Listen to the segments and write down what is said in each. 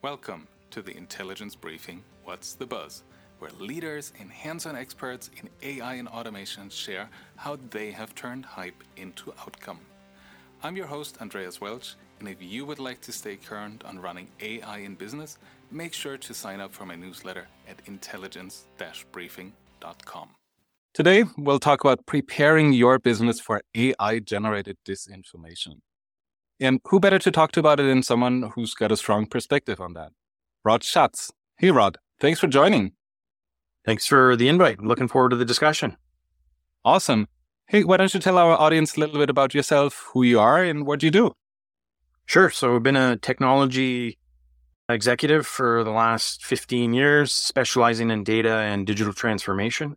Welcome to the Intelligence Briefing What's the Buzz, where leaders and hands on experts in AI and automation share how they have turned hype into outcome. I'm your host, Andreas Welsch, and if you would like to stay current on running AI in business, make sure to sign up for my newsletter at intelligence briefing.com. Today, we'll talk about preparing your business for AI generated disinformation. And who better to talk to about it than someone who's got a strong perspective on that? Rod Schatz. Hey, Rod. Thanks for joining. Thanks for the invite. I'm looking forward to the discussion. Awesome. Hey, why don't you tell our audience a little bit about yourself, who you are, and what you do? Sure. So I've been a technology executive for the last 15 years, specializing in data and digital transformation.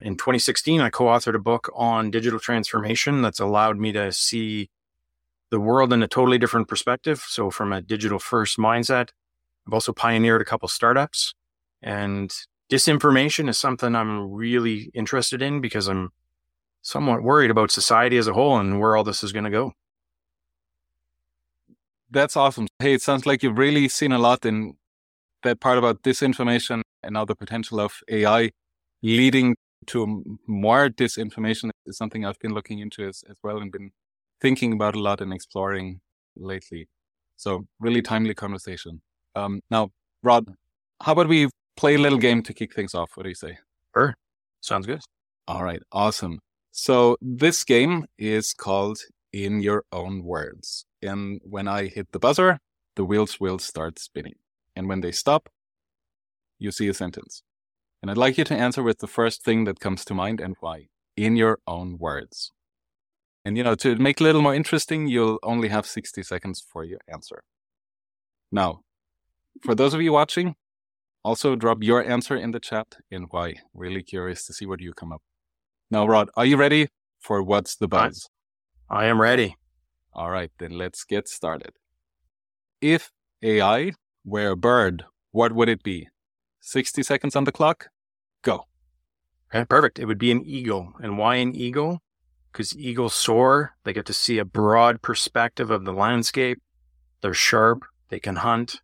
In 2016, I co authored a book on digital transformation that's allowed me to see the world in a totally different perspective. So, from a digital first mindset, I've also pioneered a couple startups. And disinformation is something I'm really interested in because I'm somewhat worried about society as a whole and where all this is going to go. That's awesome. Hey, it sounds like you've really seen a lot in that part about disinformation and now the potential of AI leading to more disinformation is something I've been looking into as, as well and been thinking about a lot and exploring lately. So really timely conversation. Um, now, Rod, how about we play a little game to kick things off? What do you say? Sure. Sounds good. All right. Awesome. So this game is called In Your Own Words. And when I hit the buzzer, the wheels will start spinning. And when they stop, you see a sentence. And I'd like you to answer with the first thing that comes to mind and why, in your own words. And, you know, to make it a little more interesting, you'll only have 60 seconds for your answer. Now, for those of you watching, also drop your answer in the chat and why. Really curious to see what you come up. Now, Rod, are you ready for What's the Buzz? I am ready. All right, then let's get started. If AI were a bird, what would it be? 60 seconds on the clock. Go. Okay, perfect. It would be an eagle. And why an eagle? Because eagles soar. They get to see a broad perspective of the landscape. They're sharp. They can hunt.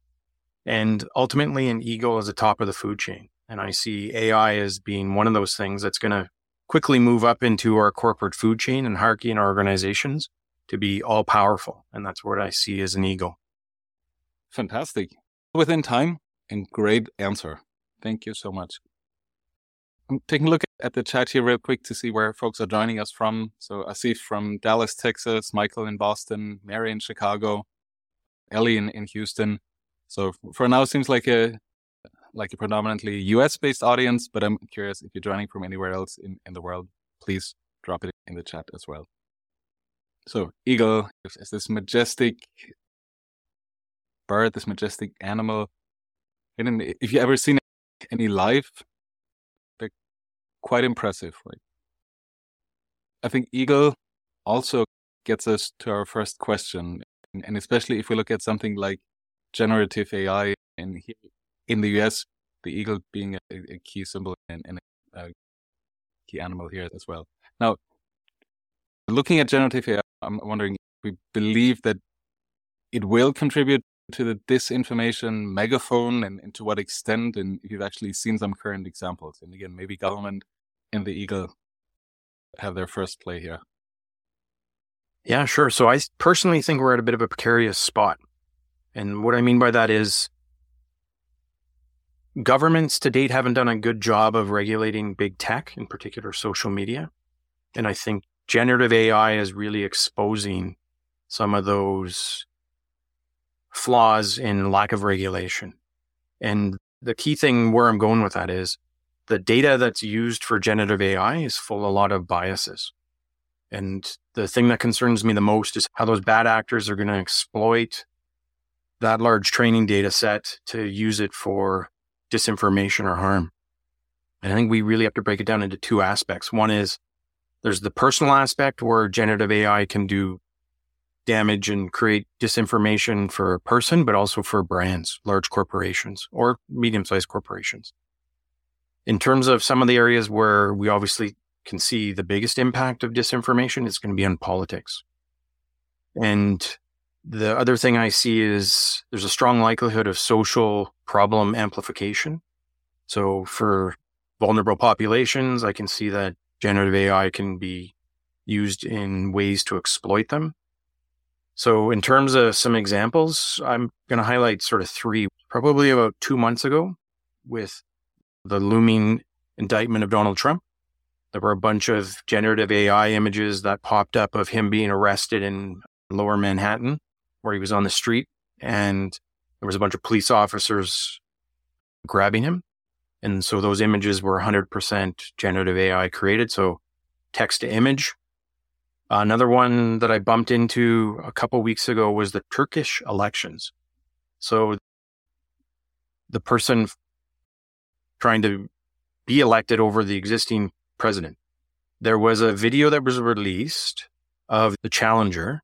And ultimately, an eagle is the top of the food chain. And I see AI as being one of those things that's going to quickly move up into our corporate food chain and hierarchy in our organizations to be all powerful. And that's what I see as an eagle. Fantastic. Within time and great answer. Thank you so much. I'm taking a look at the chat here real quick to see where folks are joining us from. So Asif from Dallas, Texas, Michael in Boston, Mary in Chicago, Ellie in, in Houston. So for now, seems like a like a predominantly US based audience, but I'm curious if you're joining from anywhere else in, in the world, please drop it in the chat as well. So eagle is this majestic bird, this majestic animal. And if you ever seen any live, quite impressive. Right? I think eagle also gets us to our first question, and especially if we look at something like generative AI in in the US, the eagle being a, a key symbol and, and a, key animal here as well. Now, looking at generative AI, I'm wondering if we believe that it will contribute to the disinformation megaphone and, and to what extent, and if you've actually seen some current examples. And again, maybe government and the Eagle have their first play here. Yeah, sure. So I personally think we're at a bit of a precarious spot. And what I mean by that is governments to date haven't done a good job of regulating big tech, in particular social media. And I think generative AI is really exposing some of those flaws in lack of regulation. And the key thing where I'm going with that is the data that's used for generative AI is full of a lot of biases. And the thing that concerns me the most is how those bad actors are going to exploit that large training data set to use it for disinformation or harm. And I think we really have to break it down into two aspects. One is there's the personal aspect where generative AI can do damage and create disinformation for a person, but also for brands, large corporations or medium sized corporations. In terms of some of the areas where we obviously can see the biggest impact of disinformation, it's going to be on politics. And The other thing I see is there's a strong likelihood of social problem amplification. So for vulnerable populations, I can see that generative AI can be used in ways to exploit them. So in terms of some examples, I'm going to highlight sort of three, probably about two months ago with the looming indictment of Donald Trump. There were a bunch of generative AI images that popped up of him being arrested in lower Manhattan, where he was on the street, and there was a bunch of police officers grabbing him. And so those images were 100% generative AI created. So text to image. Another one that I bumped into a couple weeks ago was the Turkish elections. So the person trying to be elected over the existing president. There was a video that was released of the challenger,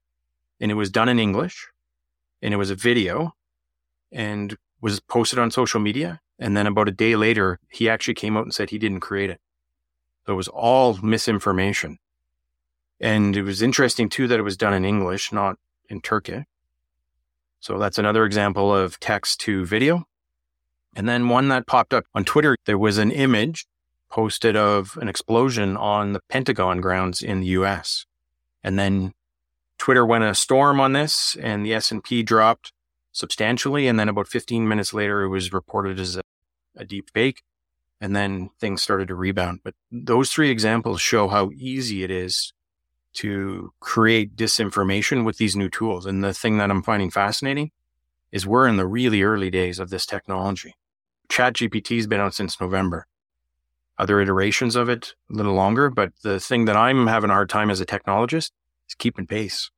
and it was done in English, and it was a video and was posted on social media. And then about a day later, he actually came out and said he didn't create it. So it was all misinformation. And it was interesting too that it was done in English, not in Turkish. So that's another example of text to video. And then one that popped up on Twitter, there was an image posted of an explosion on the Pentagon grounds in the US. And then Twitter went a storm on this and the S&P dropped substantially. And then about 15 minutes later, it was reported as a, a deep fake. And then things started to rebound. But those three examples show how easy it is to create disinformation with these new tools. And the thing that I'm finding fascinating is we're in the really early days of this technology. ChatGPT has been out since November. Other iterations of it a little longer, but the thing that I'm having a hard time as a technologist is keeping pace.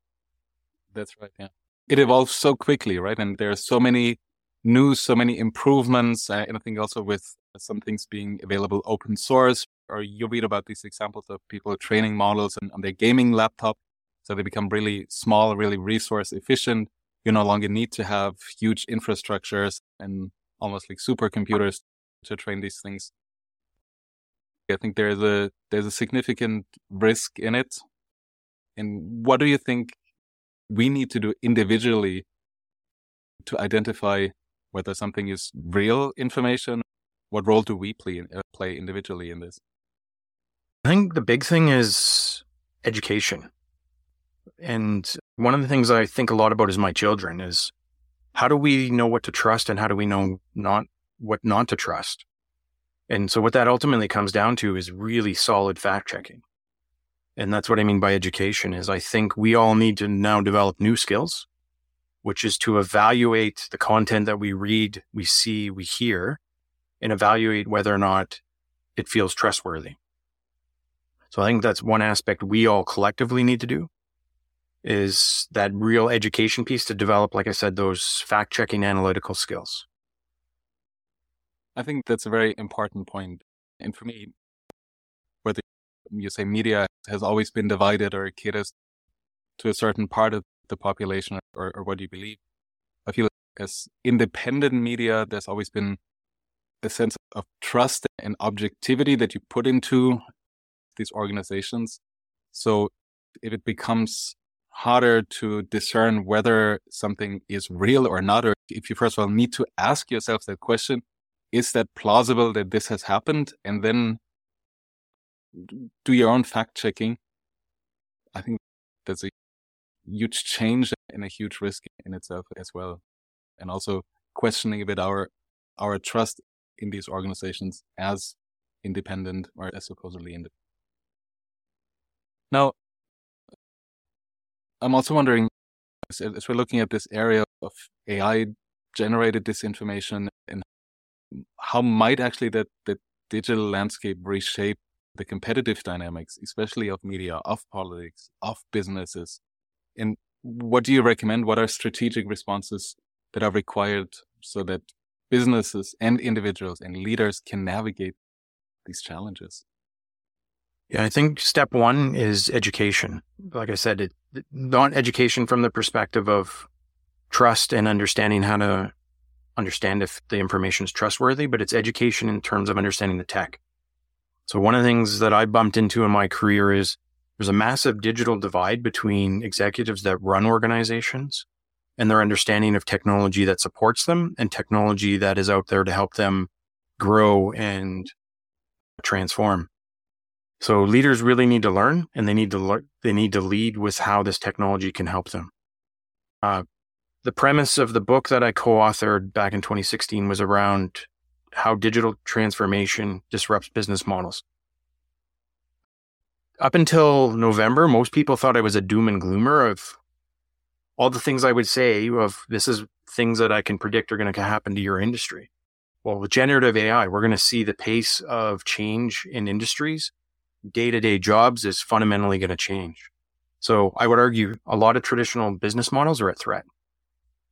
That's right. Yeah. It evolves so quickly, right? And there's so many news, so many improvements. Uh, and I think also with some things being available open source, or you read about these examples of people training models on, on their gaming laptop. So they become really small, really resource efficient. You no longer need to have huge infrastructures and almost like supercomputers to train these things. I think there's a there's a significant risk in it. And what do you think we need to do individually to identify whether something is real information? What role do we play uh, play individually in this? I think the big thing is education. And one of the things I think a lot about is my children is how do we know what to trust and how do we know not what not to trust? And so what that ultimately comes down to is really solid fact checking. And that's what I mean by education is I think we all need to now develop new skills, which is to evaluate the content that we read, we see, we hear, and evaluate whether or not it feels trustworthy. So I think that's one aspect we all collectively need to do is that real education piece to develop, like I said, those fact checking analytical skills. I think that's a very important point. And for me, whether you say media has always been divided or caters to a certain part of the population or, or what you believe, I feel as independent media, there's always been a sense of trust and objectivity that you put into these organizations. So if it becomes harder to discern whether something is real or not, or if you first of all need to ask yourself that question, is that plausible that this has happened? And then do your own fact checking. I think that's a huge change and a huge risk in itself as well. And also questioning a bit our, our trust in these organizations as independent or as supposedly independent. Now, I'm also wondering, as, we're looking at this area of AI generated disinformation and how might actually that, that digital landscape reshape the competitive dynamics, especially of media, of politics, of businesses? And what do you recommend? What are strategic responses that are required so that businesses and individuals and leaders can navigate these challenges? Yeah, I think step one is education. Like I said, it, not education from the perspective of trust and understanding how to understand if the information is trustworthy, but it's education in terms of understanding the tech. So one of the things that I bumped into in my career is there's a massive digital divide between executives that run organizations and their understanding of technology that supports them and technology that is out there to help them grow and transform. So leaders really need to learn and they need to learn, they need to lead with how this technology can help them. Uh, the premise of the book that I co-authored back in 2016 was around how digital transformation disrupts business models. Up until November, most people thought I was a doom and gloomer of all the things I would say of this is things that I can predict are going to happen to your industry. Well, with generative AI, we're going to see the pace of change in industries. Day to day jobs is fundamentally going to change. So I would argue a lot of traditional business models are at threat.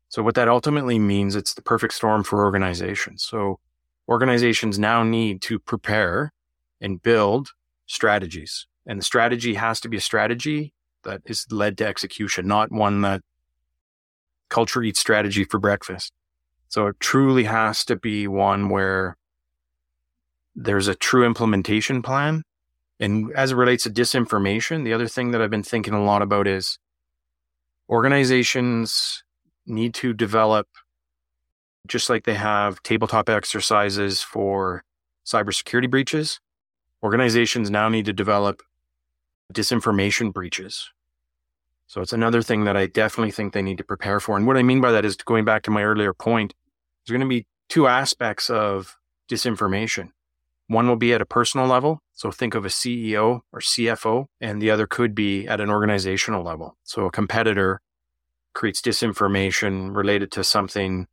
So what that ultimately means, it's the perfect storm for organizations. So organizations now need to prepare and build strategies. And the strategy has to be a strategy that is led to execution, not one that culture eats strategy for breakfast. So it truly has to be one where there's a true implementation plan. And as it relates to disinformation, the other thing that I've been thinking a lot about is organizations need to develop, just like they have tabletop exercises for cybersecurity breaches, organizations now need to develop disinformation breaches so it's another thing that I definitely think they need to prepare for. And what I mean by that is going back to my earlier point, there's going to be two aspects of disinformation. One will be at a personal level. So think of a CEO or CFO, and the other could be at an organizational level. So a competitor creates disinformation related to something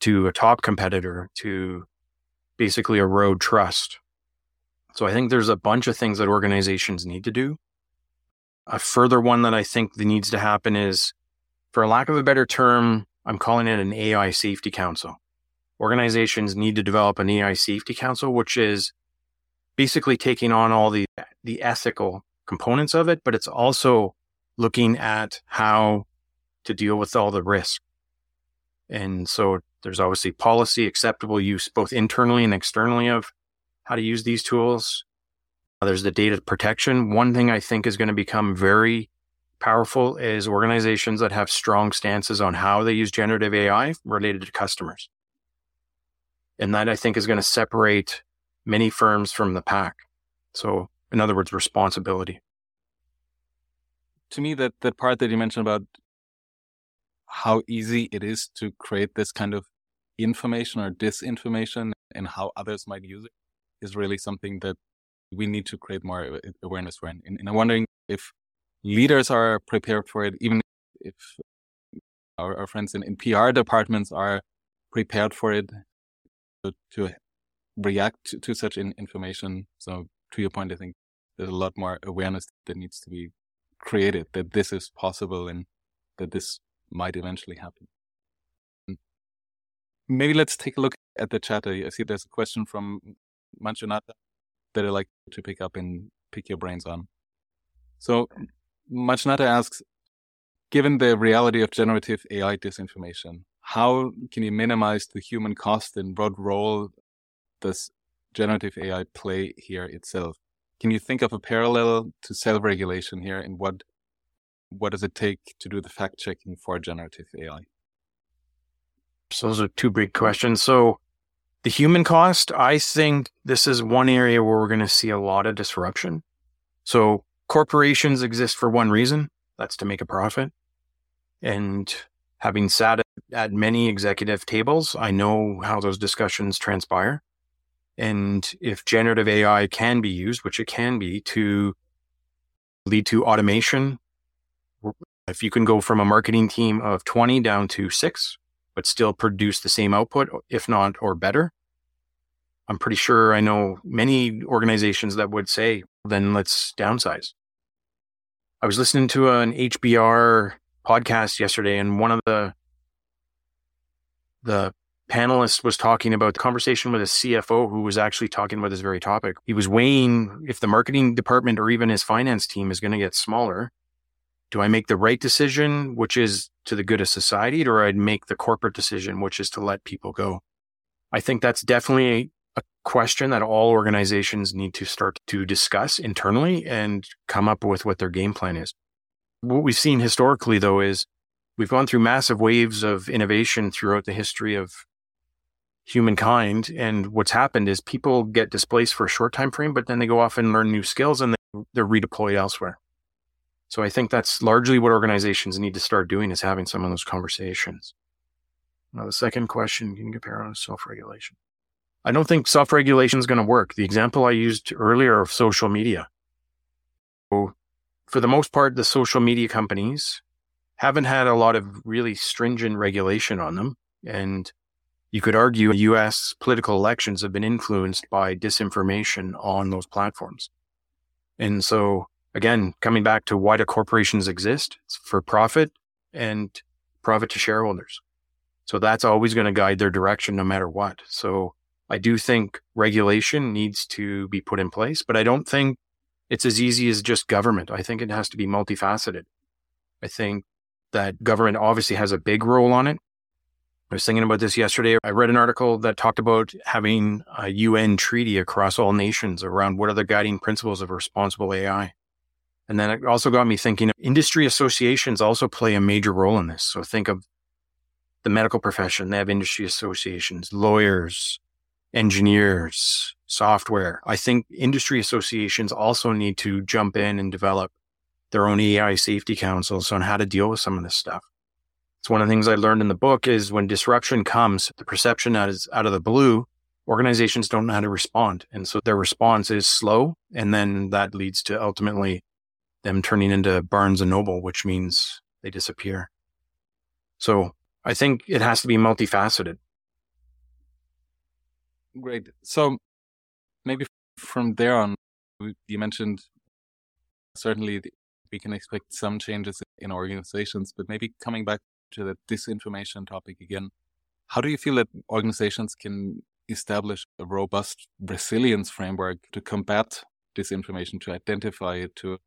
to a top competitor to basically erode trust. So I think there's a bunch of things that organizations need to do a further one that I think that needs to happen is, for lack of a better term, I'm calling it an AI safety council. Organizations need to develop an AI safety council, which is basically taking on all the, the ethical components of it, but it's also looking at how to deal with all the risk. And so there's obviously policy acceptable use both internally and externally of how to use these tools. There's the data protection. One thing I think is going to become very powerful is organizations that have strong stances on how they use generative AI related to customers. And that I think is going to separate many firms from the pack. So, in other words, responsibility. To me, that, that part that you mentioned about how easy it is to create this kind of information or disinformation and how others might use it is really something that we need to create more awareness for. And, and I'm wondering if leaders are prepared for it, even if our, our friends in, in, PR departments are prepared for it to, to react to, to such in, information. So to your point, I think there's a lot more awareness that needs to be created that this is possible and that this might eventually happen. Maybe let's take a look at the chat. I see there's a question from Manchunata that I'd like to pick up and pick your brains on. So Machnata asks, given the reality of generative AI disinformation, how can you minimize the human cost and broad role does generative AI play here itself? Can you think of a parallel to self-regulation here and what what does it take to do the fact checking for generative AI? So those are two big questions. So the human cost, I think this is one area where we're going to see a lot of disruption. So corporations exist for one reason. That's to make a profit. And having sat at many executive tables, I know how those discussions transpire. And if generative AI can be used, which it can be to lead to automation, if you can go from a marketing team of 20 down to six, but still produce the same output, if not or better. I'm pretty sure I know many organizations that would say, then let's downsize. I was listening to an HBR podcast yesterday, and one of the the panelists was talking about the conversation with a CFO who was actually talking about this very topic. He was weighing if the marketing department or even his finance team is going to get smaller do I make the right decision, which is to the good of society, or I'd make the corporate decision, which is to let people go? I think that's definitely a question that all organizations need to start to discuss internally and come up with what their game plan is. What we've seen historically, though, is we've gone through massive waves of innovation throughout the history of humankind. And what's happened is people get displaced for a short time frame, but then they go off and learn new skills and they're redeployed elsewhere. So I think that's largely what organizations need to start doing is having some of those conversations. Now, the second question, can compare on self-regulation? I don't think self-regulation is going to work. The example I used earlier of social media. So for the most part, the social media companies haven't had a lot of really stringent regulation on them. And you could argue US political elections have been influenced by disinformation on those platforms. And so again, coming back to why do corporations exist? It's for profit and profit to shareholders. So that's always going to guide their direction no matter what. So I do think regulation needs to be put in place, but I don't think it's as easy as just government. I think it has to be multifaceted. I think that government obviously has a big role on it. I was thinking about this yesterday. I read an article that talked about having a UN treaty across all nations around what are the guiding principles of responsible AI. And then it also got me thinking industry associations also play a major role in this. So think of the medical profession, they have industry associations, lawyers, engineers, software. I think industry associations also need to jump in and develop their own AI safety councils on how to deal with some of this stuff. One of the things I learned in the book is when disruption comes, the perception that is out of the blue, organizations don't know how to respond. And so their response is slow. And then that leads to ultimately them turning into Barnes and Noble, which means they disappear. So I think it has to be multifaceted. Great. So maybe from there on, you mentioned certainly we can expect some changes in organizations, but maybe coming back to the disinformation topic again, how do you feel that organizations can establish a robust resilience framework to combat disinformation, to identify it, to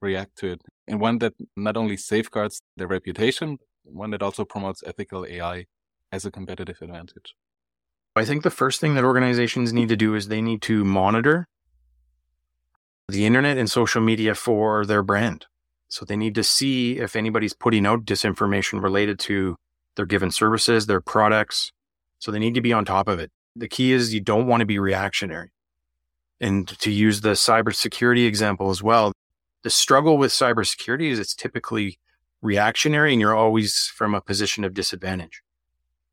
react to it, and one that not only safeguards their reputation, one that also promotes ethical AI as a competitive advantage? I think the first thing that organizations need to do is they need to monitor the internet and social media for their brand. So they need to see if anybody's putting out disinformation related to their given services, their products. So they need to be on top of it. The key is you don't want to be reactionary. And to use the cybersecurity example as well, the struggle with cybersecurity is it's typically reactionary and you're always from a position of disadvantage.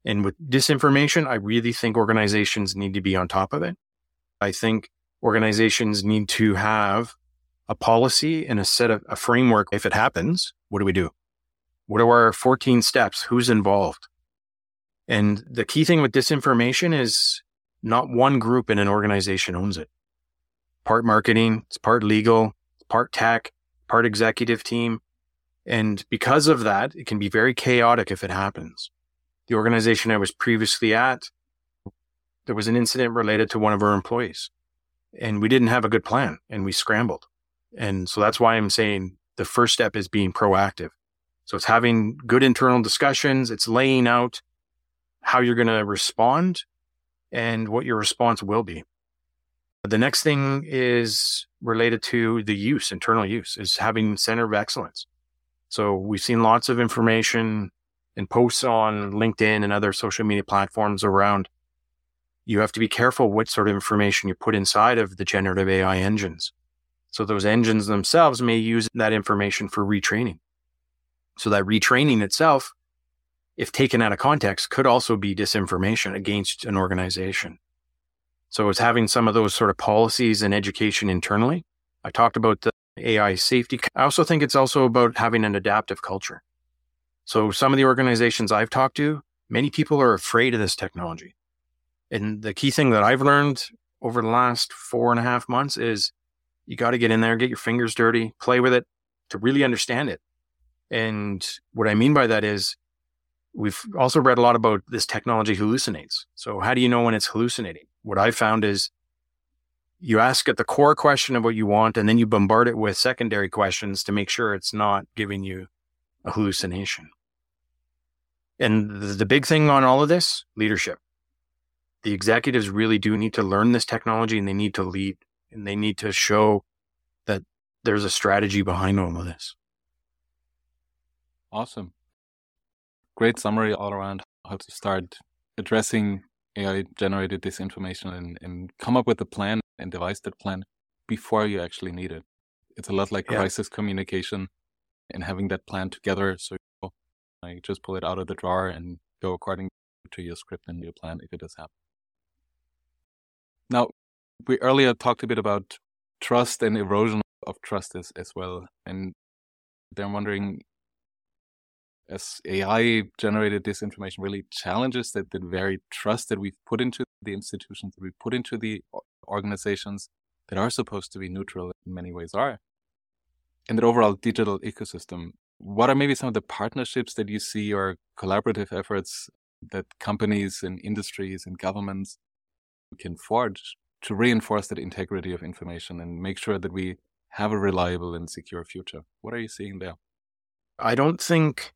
And with disinformation, I really think organizations need to be on top of it. I think organizations need to have a policy and a set of a framework. If it happens, what do we do? What are our 14 steps? Who's involved? And the key thing with disinformation is not one group in an organization owns it. Part marketing, it's part legal, it's part tech, part executive team. And because of that, it can be very chaotic if it happens. The organization I was previously at, there was an incident related to one of our employees and we didn't have a good plan and we scrambled. And so that's why I'm saying the first step is being proactive. So it's having good internal discussions. It's laying out how you're going to respond and what your response will be. The next thing is related to the use, internal use, is having center of excellence. So we've seen lots of information and posts on LinkedIn and other social media platforms around you have to be careful what sort of information you put inside of the generative AI engines. So those engines themselves may use that information for retraining. So that retraining itself, if taken out of context, could also be disinformation against an organization. So it's having some of those sort of policies and education internally. I talked about the AI safety. I also think it's also about having an adaptive culture. So some of the organizations I've talked to, many people are afraid of this technology. And the key thing that I've learned over the last four and a half months is you got to get in there, get your fingers dirty, play with it to really understand it. And what I mean by that is we've also read a lot about this technology hallucinates. So how do you know when it's hallucinating? What I found is you ask at the core question of what you want, and then you bombard it with secondary questions to make sure it's not giving you a hallucination. And the big thing on all of this, leadership. The executives really do need to learn this technology and they need to lead and they need to show that there's a strategy behind all of this. Awesome. great summary all around how to start addressing AI generated disinformation and, and come up with a plan and devise that plan before you actually need it. It's a lot like yeah. crisis communication and having that plan together. So you know, just pull it out of the drawer and go according to your script and your plan if it does happen. Now, we earlier talked a bit about trust and erosion of trust as, as well. And they're wondering as AI generated disinformation really challenges that, that very trust that we've put into the institutions, that we put into the organizations that are supposed to be neutral in many ways are. And that overall digital ecosystem, what are maybe some of the partnerships that you see or collaborative efforts that companies and industries and governments can forge to reinforce that integrity of information and make sure that we have a reliable and secure future? What are you seeing there? I don't think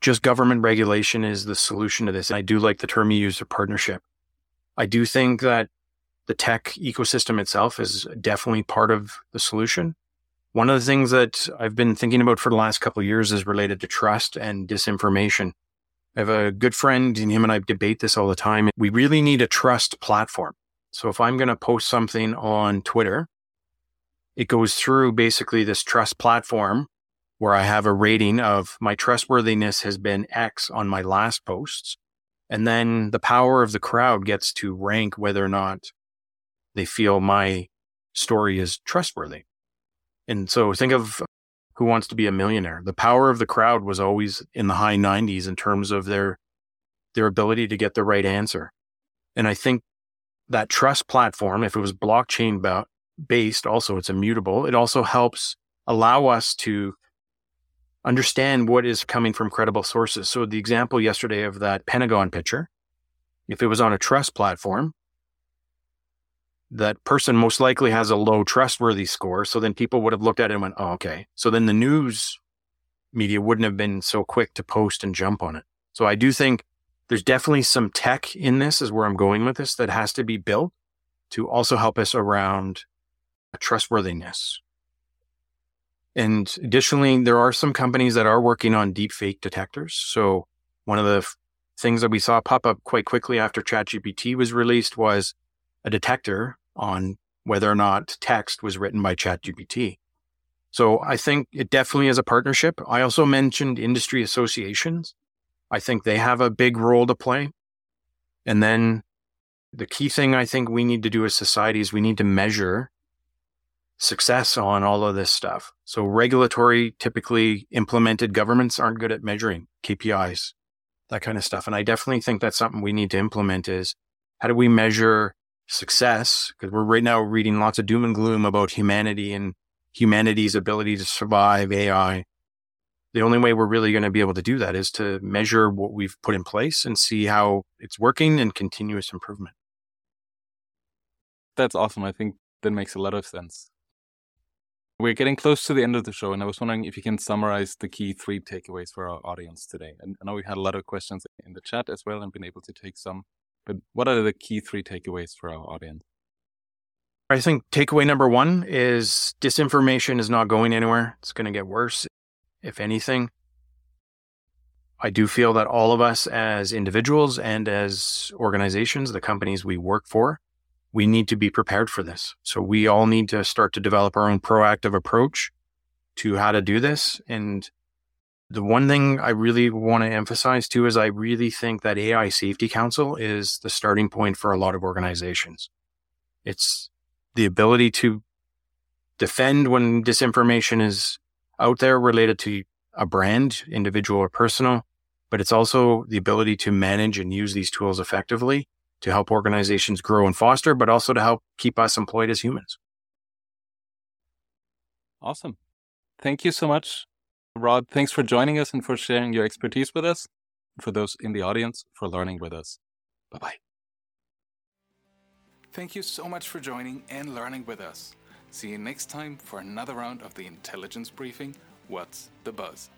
just government regulation is the solution to this. I do like the term you use of partnership. I do think that the tech ecosystem itself is definitely part of the solution. One of the things that I've been thinking about for the last couple of years is related to trust and disinformation. I have a good friend and him and I debate this all the time. We really need a trust platform. So if I'm going to post something on Twitter, it goes through basically this trust platform where I have a rating of my trustworthiness has been X on my last posts. And then the power of the crowd gets to rank whether or not they feel my story is trustworthy. And so think of who wants to be a millionaire. The power of the crowd was always in the high 90s in terms of their their ability to get the right answer. And I think that trust platform, if it was blockchain based, also it's immutable. It also helps allow us to understand what is coming from credible sources. So the example yesterday of that Pentagon picture, if it was on a trust platform, that person most likely has a low trustworthy score. So then people would have looked at it and went, oh, okay. So then the news media wouldn't have been so quick to post and jump on it. So I do think there's definitely some tech in this, is where I'm going with this, that has to be built to also help us around trustworthiness. And additionally, there are some companies that are working on deep fake detectors. So one of the f- things that we saw pop up quite quickly after ChatGPT was released was a detector on whether or not text was written by ChatGPT. So I think it definitely is a partnership. I also mentioned industry associations. I think they have a big role to play. And then the key thing I think we need to do as society is we need to measure success on all of this stuff. So regulatory, typically implemented governments aren't good at measuring KPIs, that kind of stuff. And I definitely think that's something we need to implement is how do we measure success? Because we're right now reading lots of doom and gloom about humanity and humanity's ability to survive AI. The only way we're really going to be able to do that is to measure what we've put in place and see how it's working and continuous improvement. That's awesome. I think that makes a lot of sense. We're getting close to the end of the show, and I was wondering if you can summarize the key three takeaways for our audience today. And I know we had a lot of questions in the chat as well and been able to take some, but what are the key three takeaways for our audience? I think takeaway number one is disinformation is not going anywhere. It's going to get worse, if anything. I do feel that all of us as individuals and as organizations, the companies we work for, we need to be prepared for this. So we all need to start to develop our own proactive approach to how to do this. And the one thing I really want to emphasize too is I really think that AI Safety Council is the starting point for a lot of organizations. It's the ability to defend when disinformation is out there related to a brand, individual or personal, but it's also the ability to manage and use these tools effectively to help organizations grow and foster, but also to help keep us employed as humans. Awesome. Thank you so much, Rod. Thanks for joining us and for sharing your expertise with us. For those in the audience, for learning with us. Bye bye. Thank you so much for joining and learning with us. See you next time for another round of the intelligence briefing What's the Buzz?